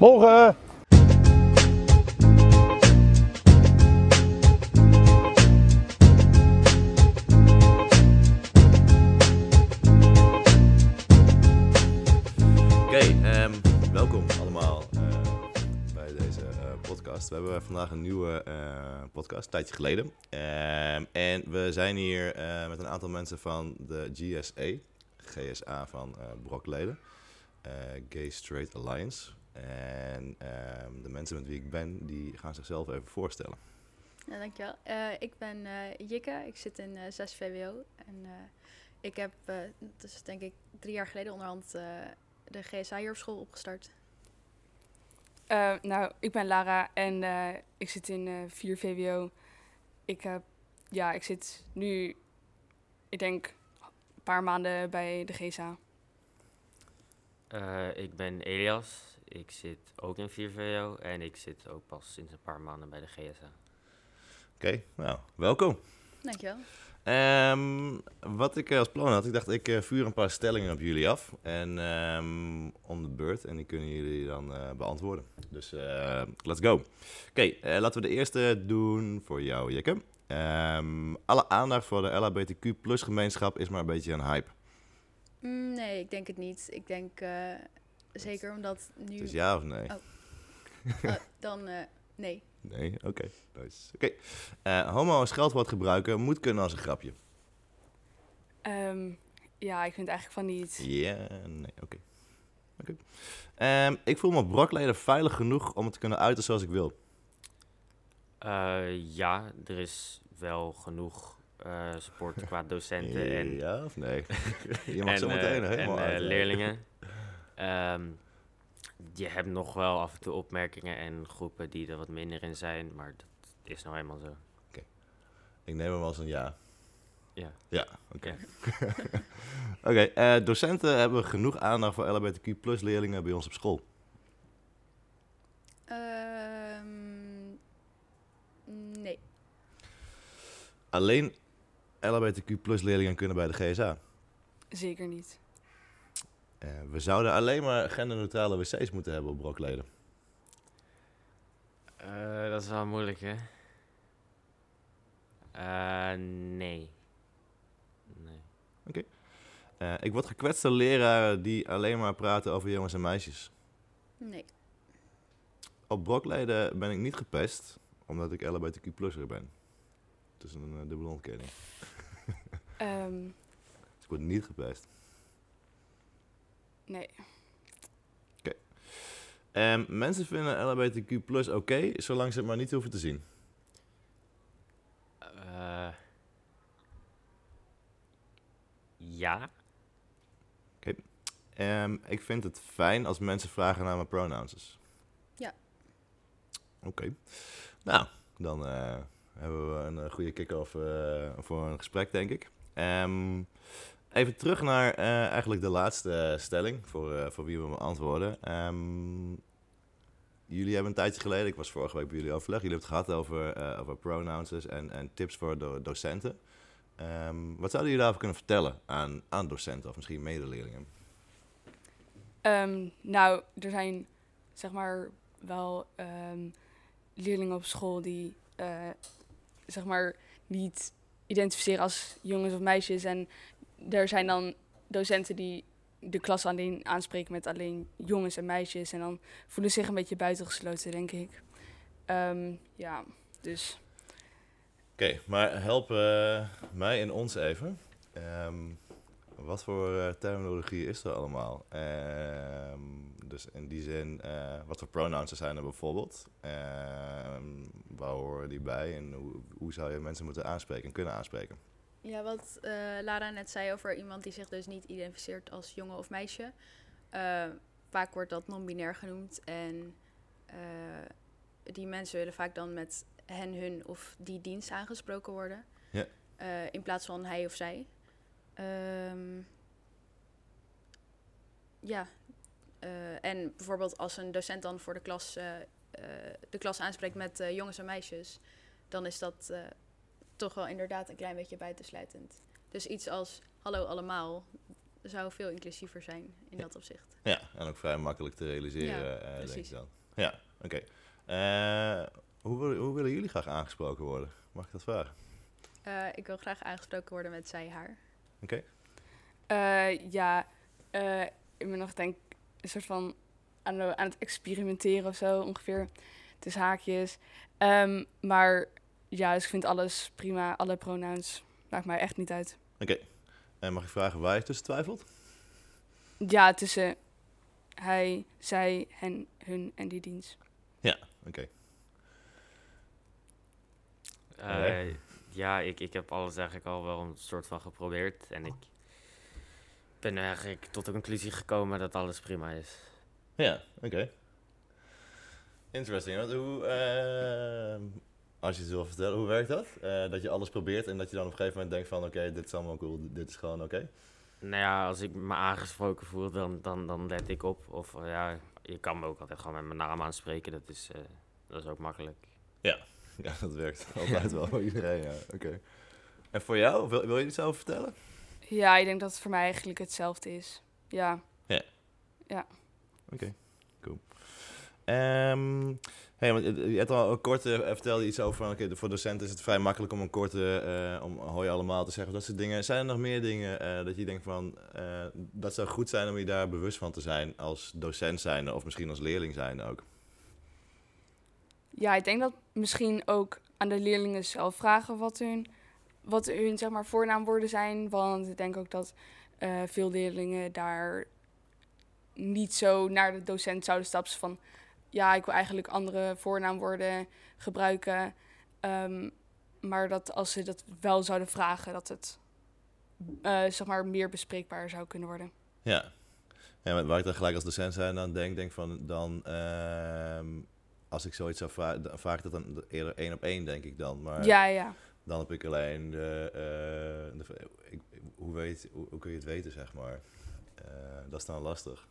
Morgen! Oké, ehm, welkom allemaal eh, bij deze eh, podcast. We hebben vandaag een nieuwe eh, podcast, een tijdje geleden. Ehm, en we zijn hier met een aantal mensen van de GSA, GSA van Brokleden, Gay Straight Alliance. En ehm, de mensen met wie ik ben, die gaan zichzelf even voorstellen. Ja, dankjewel. Eh ik ben eh Jikke, ik zit in eh 6 VWO. En eh, ik heb, eh dus denk ik drie jaar geleden onderhand eh, de GSA hier op school opgestart. Eh, nou, ik ben Lara en eh, ik zit in eh 4 VWO. Ik, heb, ja, ik zit nu, ik denk, een paar maanden bij de GSA. Eh, ik ben Elias. Ik zit ook in 4VO en ik zit ook pas sinds een paar maanden bij de GSA. Oké, nou, welkom. Dankjewel. Ehm, wat ik eh, als plan had, ik dacht ik eh, vuur een paar stellingen op jullie af. En ehm, om de beurt. En die kunnen jullie dan eh, beantwoorden. Dus eh, let's go. Oké, eh, laten we de eerste doen voor jou, Jikke. Ehm, alle aandacht voor de LHBTQ plus gemeenschap is maar een beetje een hype. Mm, nee, ik denk het niet. Ik denk eh, zeker omdat nu... Dus ja of nee? Oh. Eh, dan eh, nee. Nee, oké. Nice. Oké. Eh, homo als scheldwoord gebruiken moet kunnen als een grapje. Ehm, ja, ik vind eigenlijk van niet. Ja, nee, oké. Oké. Ehm, ik voel me brokleden veilig genoeg om het te kunnen uiten zoals ik wil. Eh, ja, er is wel genoeg eh, support qua docenten en, Ja of nee? Je mag en, zo meteen en helemaal eh, uit. leerlingen. Ehm, je hebt nog wel af en toe opmerkingen en groepen die er wat minder in zijn, maar dat is nou eenmaal zo. Ik neem hem als een ja. Ja. Ja, oké. Ja. Oké, eh, docenten hebben genoeg aandacht voor LHBTQ plus leerlingen bij ons op school. Ehm, nee. Alleen LHBTQ plus leerlingen kunnen bij de GSA. Zeker niet. Eh, we zouden alleen maar genderneutrale wc's moeten hebben op brokleden. Eh, dat is wel moeilijk, hè? Eh, nee. Nee. Eh, ik word gekwetst door leraren die alleen maar praten over jongens en meisjes. Nee. Op brokleden ben ik niet gepest, omdat ik LHBTQ plusser ben. Het is een eh, dubbele ontkenning. Ehm, Dus ik word niet gepest. Nee. Ehm, mensen vinden LHBTQ plus oké, zolang ze het maar niet hoeven te zien. Eh, ja. Ehm, ik vind het fijn als mensen vragen naar mijn pronouns. Ja. Oké. Nou, dan eh, hebben we een eh, goede kick-off eh, voor een gesprek, denk ik. Ehm, even terug naar eh, eigenlijk de laatste stelling, voor, eh, voor wie we antwoorden. Ehm, jullie hebben een tijdje geleden, ik was vorige week bij jullie overleg, jullie hebben het gehad over, eh, over pronouns en, en tips voor do- docenten. Ehm, wat zouden jullie daarover kunnen vertellen aan, aan docenten of misschien medeleerlingen? Ehm, nou, er zijn zeg maar wel leerlingen op school die eh, zeg maar niet identificeren als jongens of meisjes. En er zijn dan docenten die de klas alleen aanspreken met alleen jongens en meisjes. En dan voelen ze zich een beetje buitengesloten, denk ik. Ehm, ja, dus Oké, maar help eh, mij en ons even. Ehm, wat voor eh, terminologie is er allemaal? Ehm, dus in die zin, eh, wat voor pronouns zijn er bijvoorbeeld? Waar horen die bij en hoe, hoe zou je mensen moeten aanspreken en kunnen aanspreken? Ja, wat eh, Lara net zei over iemand die zich dus niet identificeert als jongen of meisje. Eh, vaak wordt dat non-binair genoemd. En eh, die mensen willen vaak dan met hen, hun of die dienst aangesproken worden. Ja. In plaats van hij of zij. Ehm, ja. En bijvoorbeeld als een docent dan voor de klas, de klas aanspreekt met jongens en meisjes, dan is dat toch wel inderdaad een klein beetje buitensluitend. Dus iets als hallo allemaal, zou veel inclusiever zijn in Ja. dat opzicht. Ja, en ook vrij makkelijk te realiseren, Ja, eh, denk ik dan. Ja, oké. Eh, hoe, wil- hoe willen jullie graag aangesproken worden? Mag ik dat vragen? Eh, ik wil graag aangesproken worden met zij, haar. Eh, ja, eh, ik ben nog denk ik een soort van aan, aan het experimenteren of zo ongeveer. Tussen haakjes. Ehm, maar ja, dus ik vind alles prima. Alle pronouns. Maakt mij echt niet uit. En mag ik vragen waar je tussen twijfelt? Ja, tussen hij, zij, hen, hun en die dienst. Oké. Eh, Oké. ja, ik, ik heb alles eigenlijk al wel een soort van geprobeerd. En ik ben eigenlijk tot de conclusie gekomen dat alles prima is. Ja, oké. Interesting. Want hoe, eh, als je het wil vertellen, hoe werkt dat? Eh, dat je alles probeert en dat je dan op een gegeven moment denkt van... Oké, dit is allemaal cool, dit is gewoon oké. Nou ja, als ik me aangesproken voel, dan, dan, dan let ik op. Of eh, ja, je kan me ook altijd gewoon met mijn naam aanspreken. Dat is, eh, dat is ook makkelijk. Ja, dat werkt altijd wel voor iedereen, ja. Oké. En voor jou, wil, wil je iets over vertellen? Ja, ik denk dat het voor mij eigenlijk hetzelfde is. Ja. Oké, cool. Ehm hey, want je je hebt al een korte, eh, vertelde iets over, oké, voor docenten is het vrij makkelijk om een korte, eh, om hoi allemaal te zeggen, dat soort dingen. Zijn er nog meer dingen eh, dat je denkt van, eh, dat zou goed zijn om je daar bewust van te zijn als docent zijn of misschien als leerling zijn ook? Ja, ik denk dat misschien ook aan de leerlingen zelf vragen wat hun, wat hun zeg maar, voornaamwoorden zijn. Want ik denk ook dat eh, veel leerlingen daar niet zo naar de docent zouden stappen van... Ja, ik wil eigenlijk andere voornaamwoorden gebruiken. Ehm, maar dat als ze dat wel zouden vragen, dat het eh, zeg maar meer bespreekbaar zou kunnen worden. Ja. En wat- waar ik dan gelijk als docent zijn dan denk, denk van, dan, ehm, als ik zoiets zou vragen, dan vraag ik dat dan eerder één op één, denk ik dan. Maar Ja, ja. Dan heb ik alleen de, eh, de ik, hoe, weet, hoe, hoe kun je het weten, zeg maar. Eh, dat is dan lastig.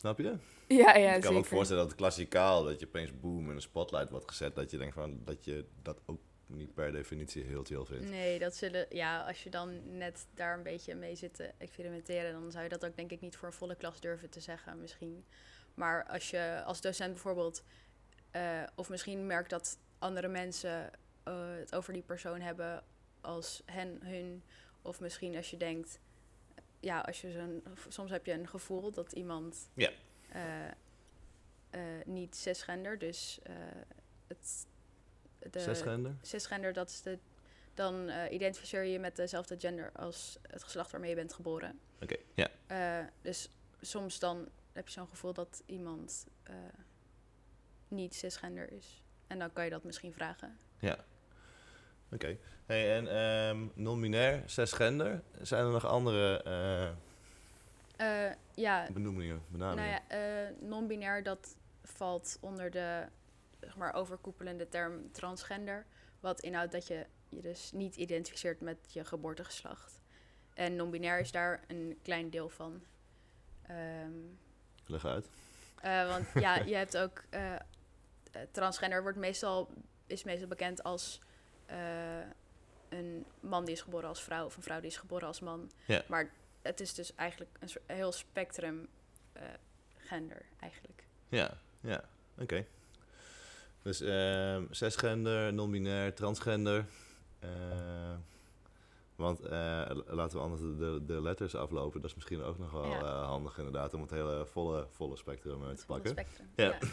Snap je? Ja, ja, ik kan me ook voorstellen dat het klassikaal, dat je opeens boom in een spotlight wordt gezet, dat je denkt van, dat je dat ook niet per definitie heel chill vindt. Nee, dat zullen, ja, als je dan net daar een beetje mee zit te experimenteren, dan zou je dat ook denk ik niet voor een volle klas durven te zeggen, misschien. Maar als je als docent bijvoorbeeld, eh, of misschien merkt dat andere mensen eh, het over die persoon hebben als hen, hun, of misschien als je denkt, ja, als je zo'n, soms heb je een gevoel dat iemand Ja. eh, eh, niet cisgender, dus eh, het, de, cisgender, dat is de, dan identificeer je je met dezelfde gender als het geslacht waarmee je bent geboren. Oké, ja. Dus soms dan heb je zo'n gevoel dat iemand niet cisgender is. En dan kan je dat misschien vragen. Ja. Oké. Hey, en ehm non-binair, zesgender, zijn er nog andere eh, Eh, ja, benoemingen, nou benamingen? ja, eh, non-binair dat valt onder de zeg maar, overkoepelende term transgender. Wat inhoudt dat je je dus niet identificeert met je geboortegeslacht. En non-binair is daar een klein deel van. Ehm, Leg uit. Want ja, je hebt ook transgender wordt meestal is meestal bekend als een man die is geboren als vrouw of een vrouw die is geboren als man. Ja. Maar het is dus eigenlijk een soort heel spectrum eh, gender eigenlijk. Ja, ja, oké. Dus ehm zesgender, non-binair, transgender. Eh, want eh, laten we anders de, de, letters aflopen. Dat is misschien ook nog wel Ja. eh, handig inderdaad, om het hele volle, volle spectrum eh, te Volle pakken. spectrum. Ja.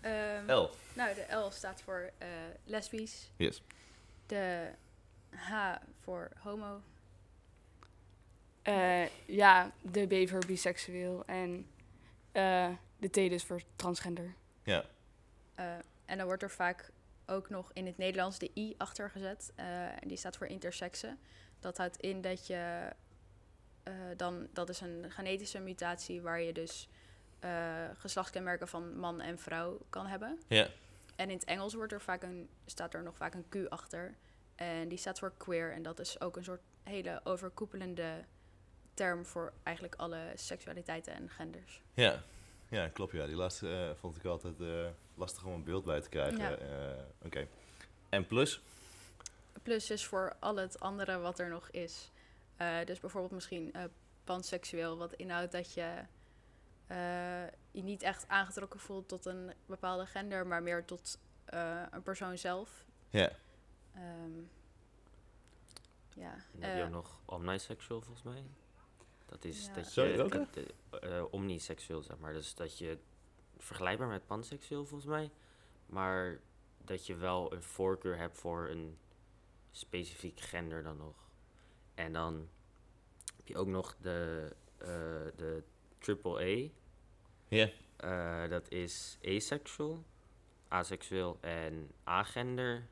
Ehm, L. Nou, de L staat voor eh lesbisch. Yes. De H voor homo. Eh, ja, de B voor biseksueel en eh, de T dus voor transgender. Ja, Eh, en dan wordt er vaak ook nog in het Nederlands de I achter gezet. eh, en die staat voor intersexe. Dat houdt in dat je eh, dan, dat is een genetische mutatie waar je dus eh geslachtskenmerken van man en vrouw kan hebben. ja, En in het Engels wordt er vaak een, staat er nog vaak een Q achter. En die staat voor queer. En dat is ook een soort hele overkoepelende term voor eigenlijk alle seksualiteiten en genders. ja. Ja, klopt ja. Die laatste eh, vond ik altijd eh, lastig om een beeld bij te krijgen. Ja. Eh, oké. En plus? Plus is voor al het andere wat er nog is. Dus bijvoorbeeld misschien panseksueel. Wat inhoudt dat je je niet echt aangetrokken voelt tot een bepaalde gender, maar meer tot eh, een persoon zelf. Ja. Ehm, ja. En dan heb je eh, ook nog omniseksueel volgens mij. Dat is Ja. dat Sorry, je... welke? dat, eh, eh, omniseksueel, zeg maar. Dus dat je... Vergelijkbaar met panseksueel volgens mij. Maar dat je wel een voorkeur hebt voor een specifiek gender dan nog. En dan heb je ook nog de, eh de triple A. Ja. Eh, dat is asexual, aseksueel en agender.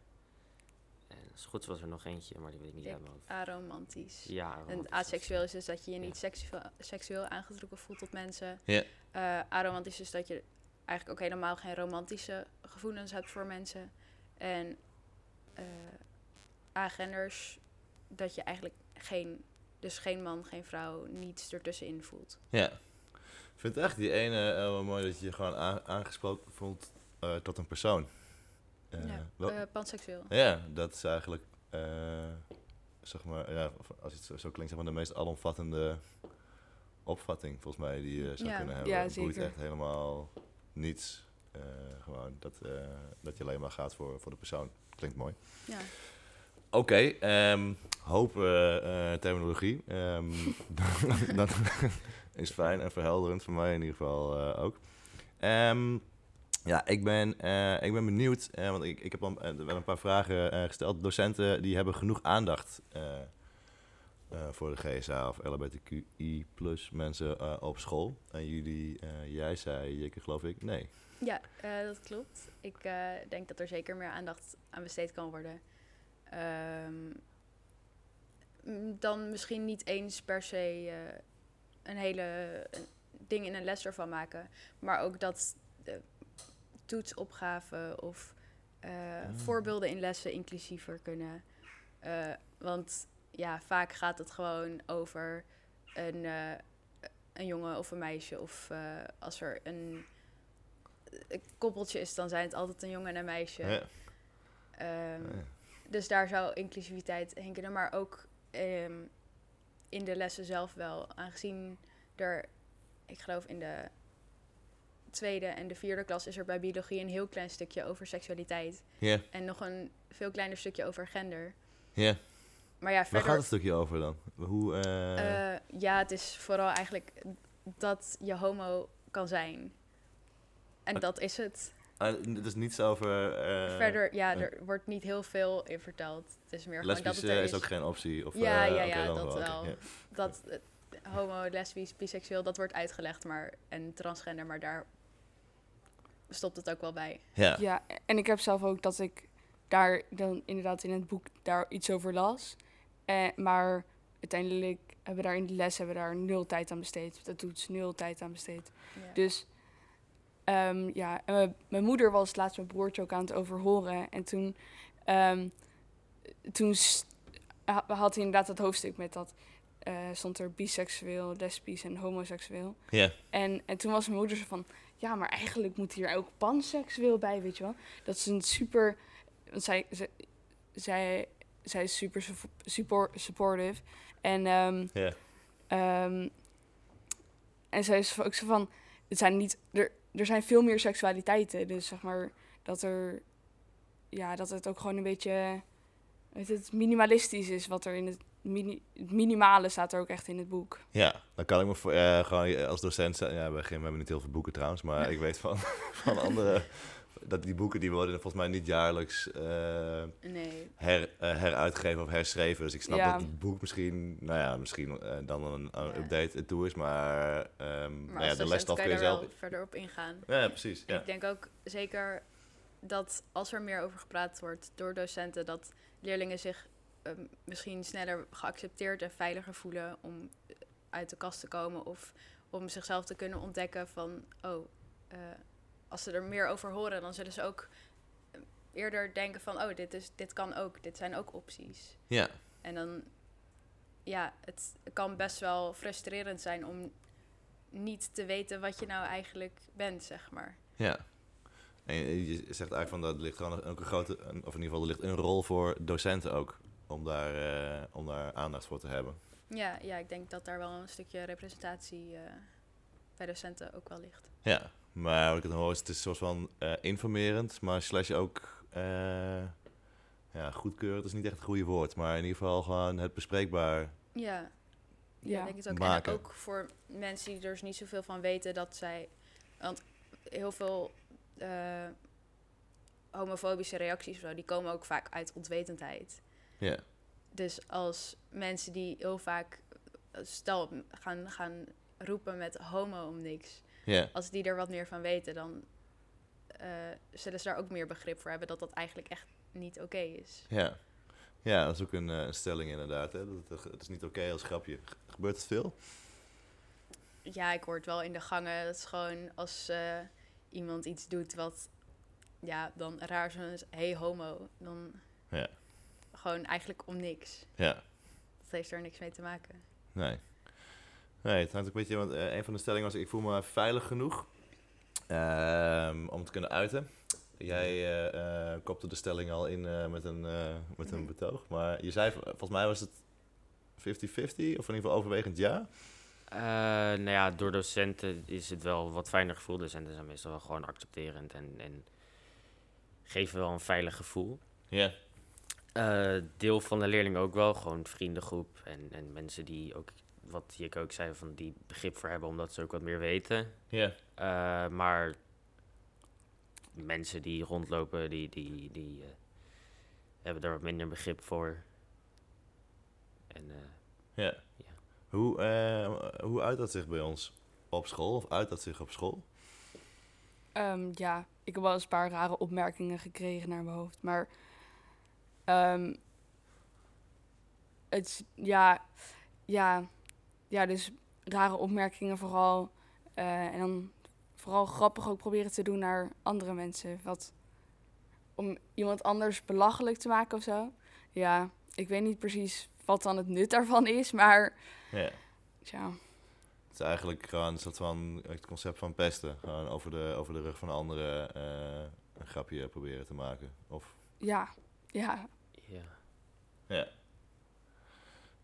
En als het goed is was er nog eentje, maar die weet ik niet hoofd. aromantisch. Ja, En romantisch aseksueel is dus dat je je Ja. niet seksueel, seksueel aangetrokken voelt tot mensen. Ja. Eh, aromantisch is dat je eigenlijk ook helemaal geen romantische gevoelens hebt voor mensen. En eh agenders, dat je eigenlijk geen, dus geen man, geen vrouw, niets ertussenin voelt. Ja. Ik vind echt die ene eh, wel mooi dat je je gewoon aan- aangesproken voelt eh, tot een persoon. Eh, ja, eh, panseksueel. ja, dat is eigenlijk, eh, zeg maar, ja, als het zo, zo klinkt, zeg maar de meest alomvattende opvatting volgens mij die je zou Ja. kunnen hebben. Ja, Het boeit zeker. echt helemaal niets. Eh, gewoon dat, eh, dat je alleen maar gaat voor, voor de persoon. Klinkt mooi. Ja. Oké, ehm, hoop eh, eh, terminologie. Ehm, dat is fijn en verhelderend voor mij in ieder geval eh, ook. Ehm, ja, ik ben, ik ben benieuwd, want ik, ik heb wel een paar vragen gesteld. Docenten die hebben genoeg aandacht voor de GSA of LHBTQI plus mensen op school. En jullie, jij zei, Jikke geloof ik, nee. Ja, dat klopt. Ik denk dat er zeker meer aandacht aan besteed kan worden. Ehm, mm, dan misschien niet eens per se eh, een hele een ding in een les ervan maken. Maar ook dat de toetsopgaven of eh, voorbeelden in lessen inclusiever kunnen. Eh, want ja, vaak gaat het gewoon over een, eh, een jongen of een meisje. Of eh, als er een, een koppeltje is, dan zijn het altijd een jongen en een meisje. Ja. Ehm, Ja. Dus daar zou inclusiviteit heen kunnen. Maar ook ehm, in de lessen zelf wel. Aangezien er, ik geloof in de tweede en de vierde klas... is er bij biologie een heel klein stukje over seksualiteit. Ja, En nog een veel kleiner stukje over gender. ja. Maar ja, Waar verder... gaat het stukje over dan? Hoe, eh, eh, ja, het is vooral eigenlijk dat je homo kan zijn. En dat is het. Ah, het is niets over... eh, Verder, ja, eh, er wordt niet heel veel in verteld. Het is meer gewoon dat het er eh, is. is ook geen optie? Of, Ja, eh, ja, ja, dat wel. Dat eh, homo, lesbisch, biseksueel, dat wordt uitgelegd. Maar, en transgender, maar daar stopt het ook wel bij. Ja. Ja, en ik heb zelf ook dat ik daar dan inderdaad in het boek daar iets over las. Eh, maar uiteindelijk hebben we daar in de les hebben we daar nul tijd aan besteed. Dat doet nul tijd aan besteed. Ja. Dus ehm, ja, en mijn- moeder was laatst mijn broertje ook aan het overhoren. En toen, ehm, toen had hij inderdaad dat hoofdstuk met dat... eh, stond er biseksueel, lesbisch en homoseksueel. Ja. En, en toen was mijn moeder zo van... Ja, maar eigenlijk moet hier ook panseksueel bij, weet je wel. Dat is een super... Want zij, zij, zij, zij is super su- support, supportive. En Ja. Ehm, en zij is ook zo van, het zijn niet, er, er zijn veel meer seksualiteiten. Dus zeg maar dat er, ja, dat het ook gewoon een beetje, weet het, minimalistisch is wat er in het, mini, het minimale staat er ook echt in het boek. Ja, dan kan ik me voor, eh, gewoon als docent zijn. Ja, we hebben niet heel veel boeken trouwens, maar ik weet van, van andere dat die boeken die worden volgens mij niet jaarlijks eh, Nee. her, eh, heruitgegeven of herschreven. Dus ik snap Ja. dat het boek misschien, nou ja, misschien eh, dan een, Ja. update toe is, maar, ehm, Maar nou ja, de lesstof kun je zelf. verder op ingaan. Ja, precies. Ja. Ik denk ook zeker dat als er meer over gepraat wordt door docenten, dat leerlingen zich ehm, misschien sneller geaccepteerd en veiliger voelen om uit de kast te komen of om zichzelf te kunnen ontdekken van, oh, als ze er meer over horen, dan zullen ze ook eh, eerder denken van, oh, dit, is, dit kan ook, dit zijn ook opties. ja. En dan, ja, het kan best wel frustrerend zijn om niet te weten wat je nou eigenlijk bent, zeg maar. Ja. En je zegt eigenlijk van dat ligt gewoon ook een grote, of in ieder geval er ligt een rol voor docenten ook om daar, eh, om daar aandacht voor te hebben. Ja, ja, ik denk dat daar wel een stukje representatie eh, bij docenten ook wel ligt. Ja, maar wat ik het hoor is, het is een soort van eh, informerend, maar slash ook eh ja, goedkeurend is niet echt het goede woord, maar in ieder geval gewoon het bespreekbaar. Ja, ja. Ja. denk het ook. Maken. En ook voor mensen die er dus niet zoveel van weten dat zij... Want heel veel eh, homofobische reacties of zo, die komen ook vaak uit onwetendheid. Ja, Dus als mensen die heel vaak, stel, gaan, gaan roepen met homo om niks... als die er wat meer van weten, dan eh, zullen ze daar ook meer begrip voor hebben dat dat eigenlijk echt niet oké is. ja. Ja, dat is ook een, eh, stelling inderdaad. Hè? Dat het, het is niet oké als grapje. Gebeurt het veel? Ja, ik hoor het wel in de gangen. Dat is gewoon als eh, iemand iets doet wat ja, dan raar is, hey homo, dan Ja. gewoon eigenlijk om niks. Ja, Dat heeft er niks mee te maken. nee. Nee, het hangt ook een beetje, want eh, een van de stellingen was, ik voel me veilig genoeg ehm, om te kunnen uiten. Jij eh, kopte de stelling al in met, een, met een betoog, maar je zei, volgens mij was het 50-50, of in ieder geval overwegend ja. Nou ja, door docenten is het wel wat fijner gevoel. Docenten zijn meestal wel gewoon accepterend en, en geven wel een veilig gevoel. Ja, deel van de leerlingen ook wel, gewoon vriendengroep en, en mensen die ook, wat Jik ook zei, van die begrip voor hebben omdat ze ook wat meer weten. ja, Eh, maar mensen die rondlopen, die, die, die eh, hebben daar wat minder begrip voor. En eh, ja. Ja. Hoe, eh, hoe uit dat zich bij ons op school, of uit dat zich op school? Ehm, ja, ik heb wel eens een paar rare opmerkingen gekregen naar mijn hoofd. Maar ehm, het is, ja, ja, ja, dus rare opmerkingen vooral. eh, en dan vooral grappig ook proberen te doen naar andere mensen. Wat, om iemand anders belachelijk te maken of zo. Ja, ik weet niet precies wat dan het nut daarvan is, maar Ja. ja, Het is eigenlijk gewoon een soort van het concept van pesten. Gewoon over de, over de rug van anderen eh, een grapje proberen te maken. Of, ja, ja. ja. ja.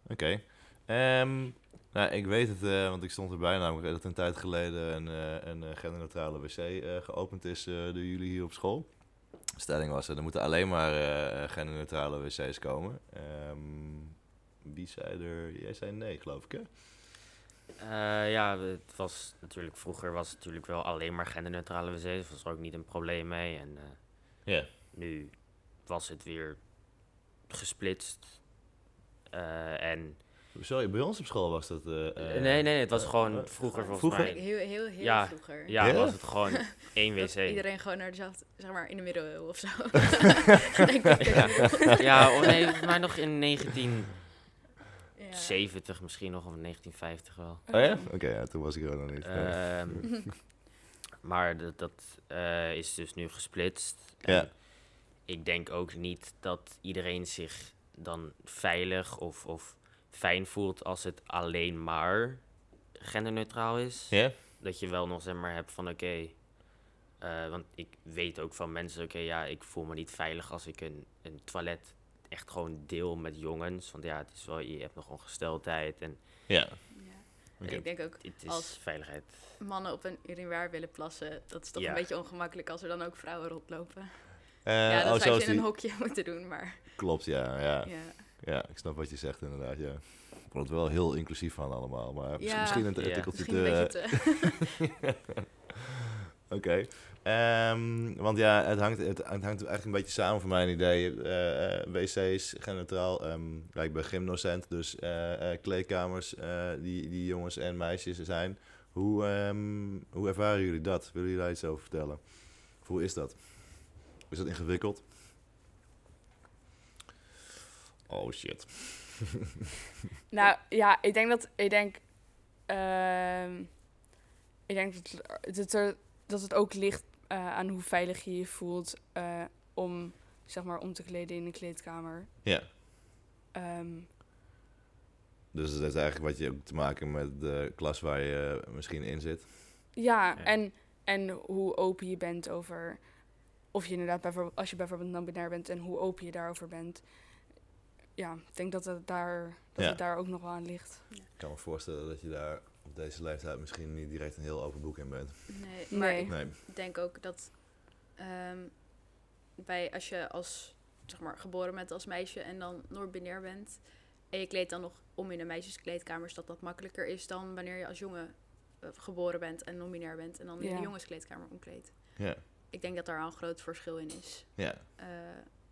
Oké. Ehm, nou, ik weet het, eh, want ik stond erbij namelijk dat een tijd geleden een, eh, een eh, genderneutrale wc geopend is door jullie hier op school. De stelling was, er moeten alleen maar genderneutrale wc's komen. Ehm, wie zei er? Jij zei nee, geloof ik, hè? Ja, het was natuurlijk, vroeger was het natuurlijk wel alleen maar genderneutrale wc's. Er was er ook niet een probleem mee. En Ja. nu was het weer gesplitst. En Sorry, bij ons op school was dat... eh, eh, nee, nee, het was eh, gewoon vroeger volgens vroeger? mij. Heel, heel, heel Ja, vroeger. Ja, Ja? was het gewoon één Dat wc. iedereen gewoon naar dezelfde, zeg maar in de middeleeuwen of zo. Denk ik Ja. Ja, oh nee, mij nog in 1970 Ja. misschien nog, of 1950 wel. Oh ja? Oké, ja, toen was ik er nog niet. Nee. Ehm, maar dat, dat eh, is dus nu gesplitst. Ja. En Ik denk ook niet dat iedereen zich dan veilig of, of fijn voelt als het alleen maar genderneutraal is. Ja? Dat je wel nog zeg maar hebt van oké. eh, want ik weet ook van mensen, oké, ja, ik voel me niet veilig als ik een, een toilet echt gewoon deel met jongens. Want ja, het is wel, je hebt nog ongesteldheid en Ja. Ja. Ik denk ook, het is Als- veiligheid. mannen op een urinoir willen plassen, dat is toch Ja. een beetje ongemakkelijk als er dan ook vrouwen rondlopen. Eh, ja, dan oh, zou zo je in een hokje moeten doen, maar Klopt, ja, ja, ja. Ja. Ik snap wat je zegt inderdaad, ja. Ik vond het wel heel inclusief van allemaal, maar misschien- Ja. misschien een artikeltje te... Oké. Ehm, want ja, het hangt, het, hangt eigenlijk een beetje samen voor mijn idee. Eh, eh, wc's, geneutraal. ehm ja, ik ben gymdocent, dus eh, kleedkamers die, die jongens en meisjes zijn. Hoe, ehm, hoe ervaren jullie dat? Willen jullie daar iets over vertellen? Of hoe is dat? Is dat ingewikkeld? Oh shit. Nou ja, ik denk dat ik denk, ehm, ik denk dat, dat, er, dat het ook ligt eh, aan hoe veilig je je voelt eh, om zeg maar om te kleden in een kleedkamer. Ja. Ehm, Dus dat is eigenlijk wat je ook te maken met de klas waar je eh, misschien in zit. ja, Ja. En, en hoe open je bent over of je inderdaad bijvoorbeeld als je bijvoorbeeld non-binair bent en hoe open je daarover bent. Ja, ik denk dat het daar, dat Ja. het daar ook nog wel aan ligt. Ik kan me voorstellen dat je daar op deze leeftijd misschien niet direct een heel open boek in bent. Nee, maar Nee. ik Nee. denk ook dat ehm, bij als je als zeg maar geboren bent als meisje en dan non-binair bent en je kleedt dan nog om in de meisjeskleedkamers, dat dat makkelijker is dan wanneer je als jongen eh, geboren bent en non-binair bent en dan in Ja. de jongenskleedkamer omkleedt. Ja. Ik denk dat daar al een groot verschil in is Ja. eh,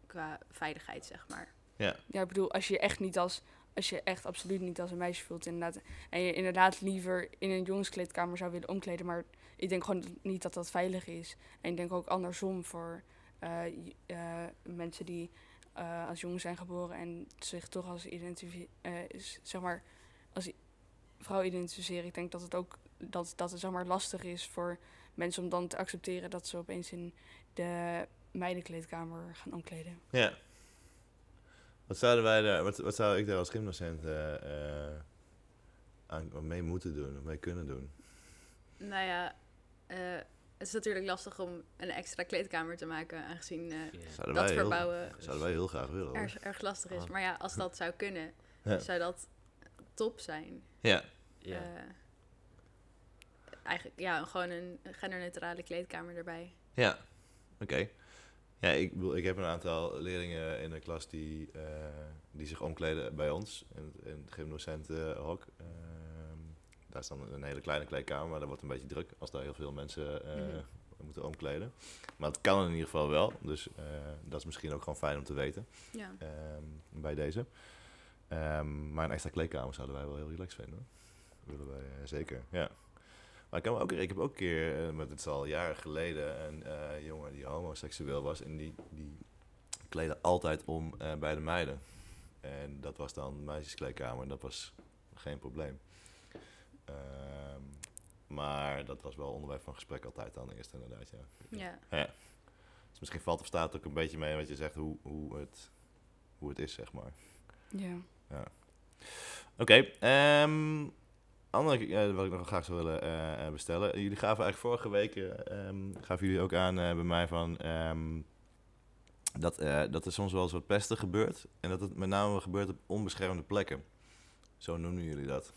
qua veiligheid, zeg maar. Ja. Ja, ik bedoel, als je echt niet als, als je echt absoluut niet als een meisje voelt inderdaad, en je inderdaad liever in een jongenskleedkamer zou willen omkleden, maar ik denk gewoon niet dat dat veilig is. En ik denk ook andersom voor eh, eh, mensen die eh, als jongen zijn geboren en zich toch als identifi is, zeg maar, als vrouw identificeren. Ik denk dat het ook dat, dat het zeg maar lastig is voor mensen om dan te accepteren dat ze opeens in de meidenkleedkamer gaan omkleden. Ja. Wat zouden wij daar, wat, wat zou ik daar als gymdocent eh, eh, aan mee moeten doen of mee kunnen doen? Nou ja, eh, het is natuurlijk lastig om een extra kleedkamer te maken, aangezien eh, Ja. Dat wij heel, verbouwen zouden wij heel graag willen erg, erg lastig is. Ah. Maar ja, als dat zou kunnen, Ja. zou dat top zijn. Ja. Ja. Eigenlijk, ja, gewoon een genderneutrale kleedkamer erbij. Ja, oké. Ja, ik, bedoel, ik heb een aantal leerlingen in de klas die, eh, die zich omkleden bij ons in het, in het gymdocentenhok. Ehm, daar is dan een hele kleine kleedkamer, maar dat wordt een beetje druk als daar heel veel mensen eh, Mhm. moeten omkleden. Maar het kan in ieder geval wel, dus eh, dat is misschien ook gewoon fijn om te weten Ja. ehm, bij deze. Ehm, maar een extra kleedkamer zouden wij wel heel relaxed vinden. Dat willen wij eh, zeker, ja. Maar ik, kan me ook, ik heb ook een keer, eh, maar dit is al jaren geleden, een eh, jongen die homoseksueel was. En die, die kleedde altijd om eh, bij de meiden. En dat was dan meisjeskleedkamer en dat was geen probleem. Ehm, maar dat was wel onderwerp van gesprek altijd dan eerst inderdaad, ja. ja. Dus misschien valt of staat ook een beetje mee wat je zegt, hoe, hoe, het, hoe het is, zeg maar. Ja. Oké, ehm andere wat ik nog graag zou willen eh, eh, bestellen. Jullie gaven eigenlijk vorige week, ehm, gaven jullie ook aan bij mij van ehm, dat, dat er soms wel eens wat pesten gebeurt. En dat het met name gebeurt op onbeschermde plekken. Zo noemen jullie dat.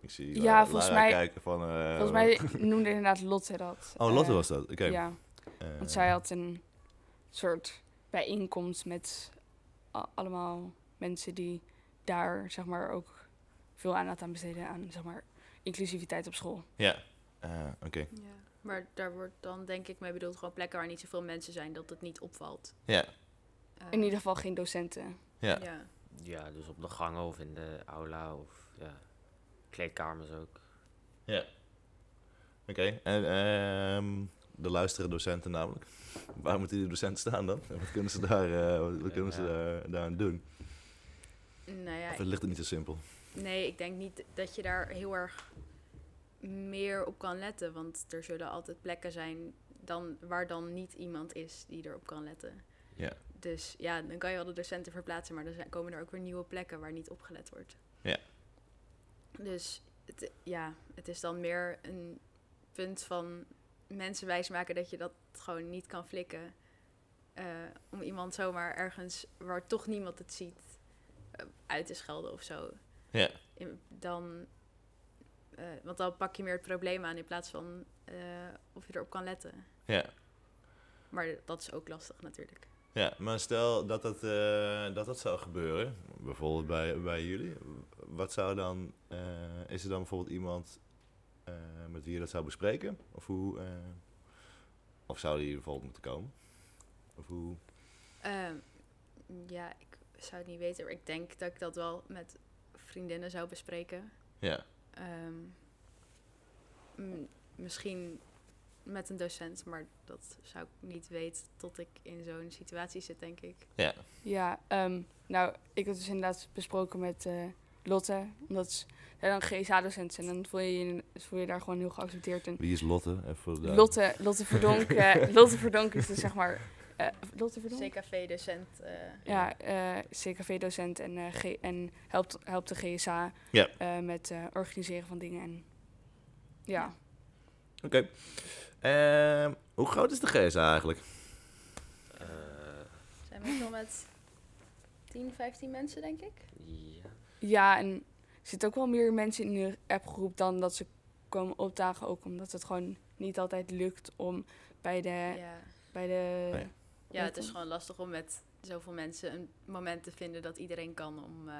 Ik zie Ja, Lara volgens Lara mij- kijken van... Volgens mij noemde inderdaad Lotte dat. Oh, Lotte was dat, oké. Ja, want zij had een soort bijeenkomst met allemaal mensen die daar zeg maar ook veel aandacht aan besteden aan zeg maar inclusiviteit op school. Ja, Eh, oké. ja. Maar daar wordt dan denk ik mee bedoeld gewoon plekken waar niet zoveel mensen zijn, dat het niet opvalt. Ja, Eh, In ieder geval geen docenten. ja. ja. ja, dus op de gangen of in de aula of ja, kleedkamers ook. Ja. Oké, en ehm de luisteren docenten namelijk. Waar moeten die docenten staan dan? En wat kunnen ze daar, eh, wat, wat kunnen ze daar, daaraan doen? Nou ja, Of het ligt er niet zo simpel? Nee, ik denk niet dat je daar heel erg meer op kan letten. Want er zullen altijd plekken zijn dan, waar dan niet iemand is die erop kan letten. Ja. Dus ja, dan kan je wel de docenten verplaatsen, maar dan zijn- komen er ook weer nieuwe plekken waar niet opgelet wordt. Ja. Dus het, ja, het is dan meer een punt van mensen wijsmaken dat je dat gewoon niet kan flikken. Eh, om iemand zomaar ergens waar toch niemand het ziet eh, uit te schelden of zo. Ja, In- dan, eh, want dan pak je meer het probleem aan in plaats van eh, of je erop kan letten. ja. Maar dat is ook lastig natuurlijk. Ja, maar stel dat dat, eh, dat, dat zou gebeuren, bijvoorbeeld bij, bij jullie. Wat zou dan, is er dan bijvoorbeeld iemand met wie je dat zou bespreken? Of hoe, of zou die bijvoorbeeld moeten komen? Of hoe? Ehm, ja, ik zou het niet weten, maar ik denk dat ik dat wel met vriendinnen zou bespreken. Ja, Ehm, misschien met een docent, maar dat zou ik niet weten tot ik in zo'n situatie zit, denk ik. ja, Ja, ehm, nou, ik heb het dus inderdaad besproken met eh, Lotte. Omdat ze- zij dan GSA-docent zijn. Dan voel je, je voel je daar gewoon heel geaccepteerd. En wie is Lotte? Even Lotte, Lotte Verdonk, eh, Lotte Verdonk is dus zeg maar... eh, Lotte Verdonk? CKV-docent. eh, Ja, eh, CKV-docent en, eh, G- en helpt, helpt de GSA Ja. eh, met eh, organiseren van dingen. En, ja, Oké. Ehm, hoe groot is de GSA eigenlijk? Eh, zijn we nog met 10, 15 mensen, denk ik. Ja. Ja, en er zitten ook wel meer mensen in de appgroep dan dat ze komen opdagen. Ook omdat het gewoon niet altijd lukt om bij de... Ja. Bij de Nee. ja, het is gewoon lastig om met zoveel mensen een moment te vinden dat iedereen kan om eh,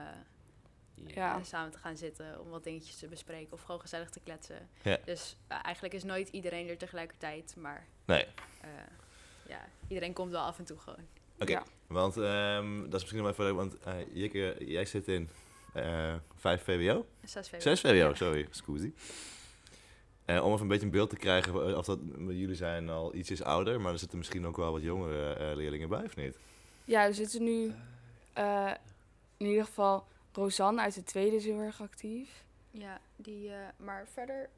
Ja. eh, samen te gaan zitten, om wat dingetjes te bespreken of gewoon gezellig te kletsen. Ja. Dus eh, eigenlijk is nooit iedereen er tegelijkertijd, maar Nee. eh, ja, iedereen komt wel af en toe gewoon. Oké, Ja. want ehm, dat is misschien wel even leuk, want Jikke, jij zit in eh 5 VWO? 6 VWO. 6 VWO, Ja. sorry, scusi. Eh, om even een beetje een beeld te krijgen, of dat, jullie zijn al ietsjes ouder, maar er zitten misschien ook wel wat jongere eh, leerlingen bij, of niet? Ja, er zitten nu eh, in ieder geval Rosanne uit de tweede is heel erg actief. Ja, die, eh, maar verder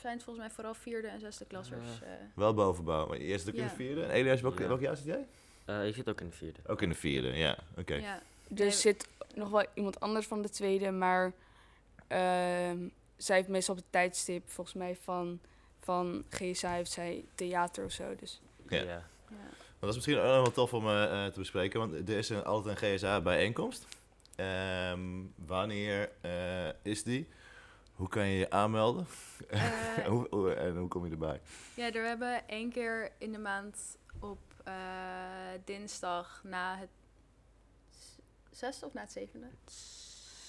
zijn het volgens mij vooral vierde en zesde klassers. eh. Wel bovenbouw, maar jij zit ook in de vierde. En Elias, welk, Ja. welk jaar zit jij? Eh, ik zit ook in de vierde. Ook in de vierde, ja, oké. ja. Er Nee, zit nog wel iemand anders van de tweede, maar ehm, zij heeft meestal op het tijdstip, volgens mij van, van GSA heeft zij theater of zo. Dus Ja. ja. Dat is misschien ook nog wel tof om eh, te bespreken, want er is een, altijd een GSA-bijeenkomst. Ehm, wanneer eh, is die? Hoe kan je je aanmelden? Eh, hoe, hoe- en hoe kom je erbij? Ja, er hebben één keer in de maand op eh, dinsdag na het zesde of na het zevende?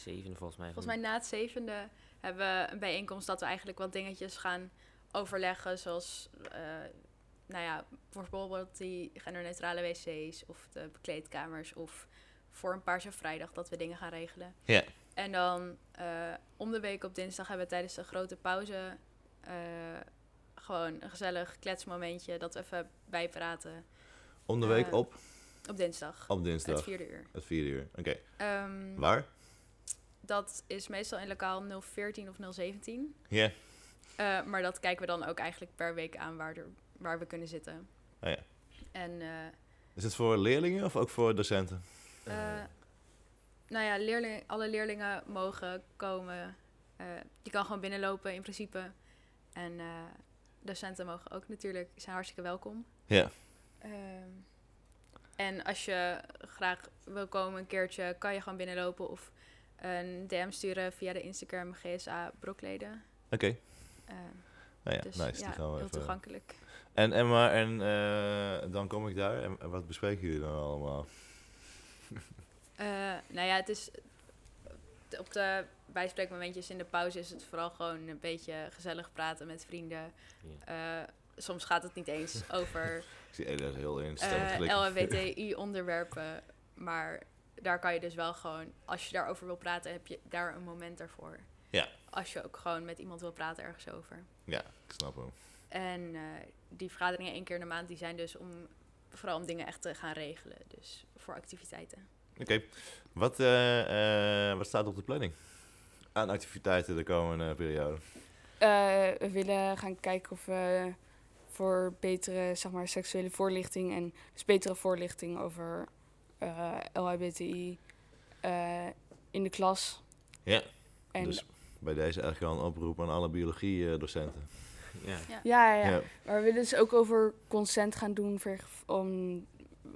Zevende volgens mij. Volgens mij na het zevende hebben we een bijeenkomst dat we eigenlijk wat dingetjes gaan overleggen. Zoals, eh, nou ja, bijvoorbeeld die genderneutrale wc's of de bekleedkamers. Of voor een paarse vrijdag dat we dingen gaan regelen. Ja. En dan eh, om de week op dinsdag hebben we tijdens de grote pauze eh, gewoon een gezellig kletsmomentje. Dat we even bijpraten Om de week op? op dinsdag. Op dinsdag. Het vierde uur. Het vierde uur. Oké. Ehm, Waar? Dat is meestal in lokaal 014 of 017. Ja. Eh, maar dat kijken we dan ook eigenlijk per week aan waar, er, waar we kunnen zitten. Oh ja. En eh, Is het voor leerlingen of ook voor docenten? eh, nou ja, leerling, alle leerlingen mogen komen. Je kan gewoon binnenlopen in principe. En docenten mogen ook natuurlijk, zijn hartstikke welkom. Ja. Ehm, en als je graag wil komen een keertje, kan je gewoon binnenlopen of een DM sturen via de Instagram GSA Brokleden. Oké. Eh, Nou ja, dus nice. ja, die gaan we heel even... toegankelijk. En, en, maar, en eh, dan kom ik daar. En, en wat bespreken jullie dan allemaal? Eh, nou ja, het is op de bijspreekmomentjes in de pauze is het vooral gewoon een beetje gezellig praten met vrienden. Soms gaat het niet eens over Ik zie Elias heel instemmend klikken. LHBTI-onderwerpen, maar daar kan je dus wel gewoon, als je daarover wil praten, heb je daar een moment ervoor. Ja. Als je ook gewoon met iemand wil praten ergens over. Ja, ik snap hem. En eh, die vergaderingen één keer in de maand, die zijn dus om vooral om dingen echt te gaan regelen. Dus voor activiteiten. Oké. Wat, eh, eh, wat staat op de planning? Aan activiteiten de komende periode. Eh, we willen gaan kijken of we voor betere zeg maar, seksuele voorlichting en dus betere voorlichting over LHBTI eh, in de klas. Ja. En Dus bij deze eigenlijk al een oproep aan alle biologie-docenten. Ja. Ja. ja, ja, ja. Maar we willen dus ook over consent gaan doen ver- om,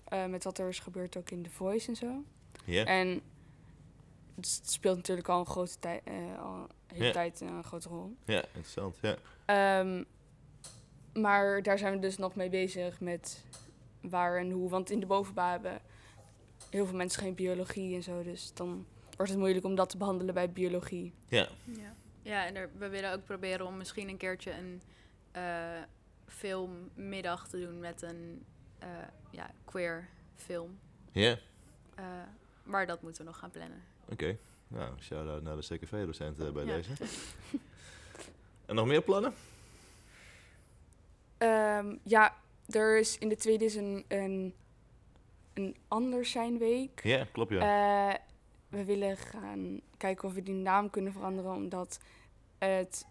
eh, met wat er is gebeurd ook in The Voice en zo. Ja. En het speelt natuurlijk al een grote tijd, eh, al een hele Ja. tijd een grote rol. Ja, interessant. Ja. Ehm, maar daar zijn we dus nog mee bezig met waar en hoe. Want in de bovenbouw hebben heel veel mensen geen biologie en zo. Dus dan wordt het moeilijk om dat te behandelen bij biologie. Ja. Ja, ja en er, we willen ook proberen om misschien een keertje een eh, filmmiddag te doen met een eh, ja, queer film. Ja. Eh, maar dat moeten we nog gaan plannen. Oké. Nou, shout-out naar de CKV-docenten bij Ja. deze. En nog meer plannen? Ehm, ja, er is in de tweede is een, een, een anders zijn week. Ja, klopt ja. Eh, we willen gaan kijken of we die naam kunnen veranderen, omdat het,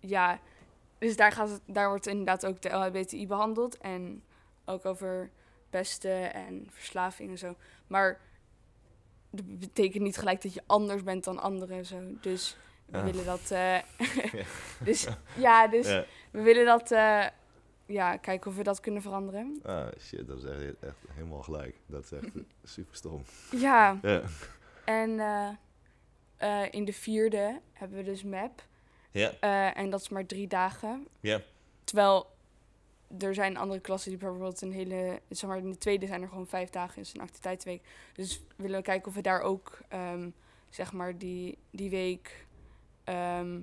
ja, dus daar, gaat het, daar wordt inderdaad ook de LHBTI behandeld en ook over pesten en verslaving en zo. Maar dat betekent niet gelijk dat je anders bent dan anderen en zo. Dus we Ah. willen dat, eh, Ja. dus ja, dus ja. we willen dat, eh, ja, kijken of we dat kunnen veranderen. Ah, shit, dat is echt, echt helemaal gelijk. Dat is echt super stom. Ja, Ja. en eh, eh, in de vierde hebben we dus map. Ja. Eh, en dat is maar drie dagen. Ja. Terwijl er zijn andere klassen die bijvoorbeeld een hele... Zeg maar, in de tweede zijn er gewoon vijf dagen, is een activiteitsweek. Dus willen we kijken of we daar ook, ehm, zeg maar, die, die week... ehm,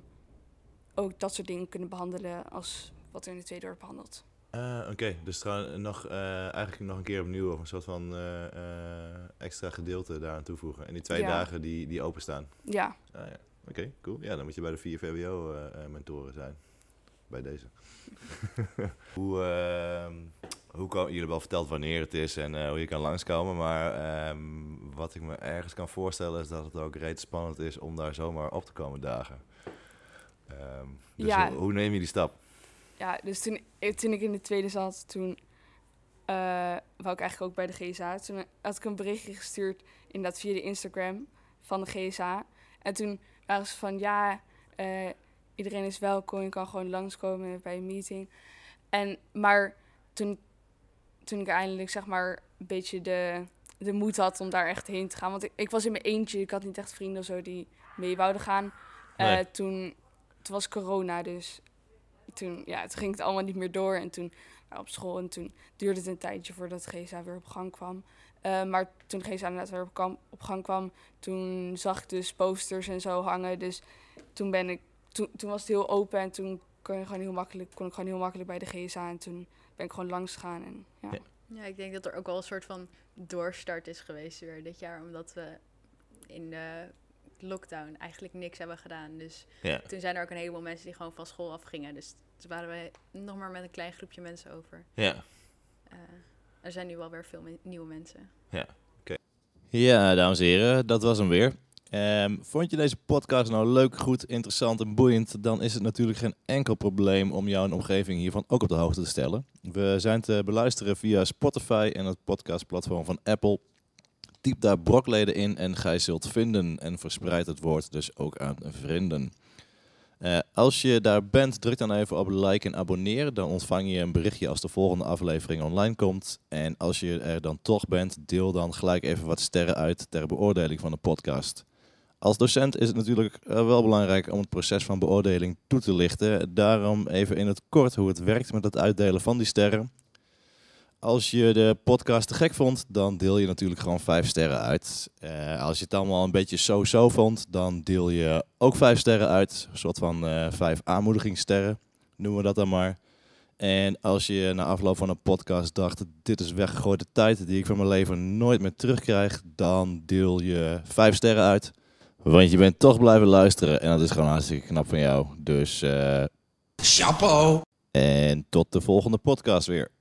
ook dat soort dingen kunnen behandelen als wat er in de tweede wordt behandeld. Ah, Oké, dus trouw- nog, eh, eigenlijk nog een keer opnieuw of een soort van eh, eh, extra gedeelte daaraan toevoegen. En die twee Ja. dagen die, die openstaan. Ja, Ah, ja. Oké, cool. Ja, dan moet je bij de vier VWO-mentoren zijn. Bij deze. hoe, ehm hoe kan, jullie al verteld wanneer het is en eh, hoe je kan langskomen. Maar ehm, wat ik me ergens kan voorstellen is dat het ook reeds spannend is om daar zomaar op te komen dagen. Ehm, dus Ja. hoe, hoe neem je die stap? Ja dus toen, eh, toen ik in de tweede zat, toen eh wou ik eigenlijk ook bij de GSA. Toen had ik een berichtje gestuurd, inderdaad via de Instagram van de GSA. En toen waren ze van, ja, eh, iedereen is welkom, je kan gewoon langskomen bij een meeting. En, maar toen, toen ik eindelijk, zeg maar, een beetje de, de moed had om daar echt heen te gaan. Want ik, ik was in mijn eentje, ik had niet echt vrienden of zo die mee wouden gaan. Nee. toen, toen was corona, dus toen, ja, toen ging het allemaal niet meer door. En toen nou, op school en toen duurde het een tijdje voordat GSA weer op gang kwam. Eh, maar toen GSA inderdaad weer op, kwam, op gang kwam, toen zag ik dus posters en zo hangen. Dus toen ben ik, toen, toen was het heel open en toen kon, je gewoon heel makkelijk, kon ik gewoon heel makkelijk bij de GSA. En toen ben ik gewoon langs gegaan. En, ja. Ja. Ja, ik denk dat er ook wel een soort van doorstart is geweest weer dit jaar. Omdat we in de lockdown eigenlijk niks hebben gedaan. Dus Ja. toen zijn er ook een heleboel mensen die gewoon van school afgingen. Dus toen waren we nog maar met een klein groepje mensen over. Ja. Eh, er zijn nu wel weer veel me- nieuwe mensen. Ja, dames en heren, dat was hem weer. Ehm, vond je deze podcast nou leuk, goed, interessant en boeiend? Dan is het natuurlijk geen enkel probleem om jouw omgeving hiervan ook op de hoogte te stellen. We zijn te beluisteren via Spotify en het podcastplatform van Apple. Typ daar brokleden in en gij zult vinden en verspreid het woord dus ook aan vrienden. Eh, als je daar bent, druk dan even op like en abonneer. Dan ontvang je een berichtje als de volgende aflevering online komt. En als je er dan toch bent, deel dan gelijk even wat sterren uit ter beoordeling van de podcast. Als docent is het natuurlijk eh, wel belangrijk om het proces van beoordeling toe te lichten. Daarom even in het kort hoe het werkt met het uitdelen van die sterren. Als je de podcast te gek vond, dan deel je natuurlijk gewoon vijf sterren uit. Eh, als je het allemaal een beetje zo-zo vond, dan deel je ook vijf sterren uit. Een soort van eh, vijf aanmoedigingssterren, noemen we dat dan maar. En als je na afloop van een podcast dacht, dit is weggegooide tijd die ik van mijn leven nooit meer terugkrijg, dan deel je vijf sterren uit. Want je bent toch blijven luisteren en dat is gewoon hartstikke knap van jou. Dus eh Chapeau. en tot de volgende podcast weer.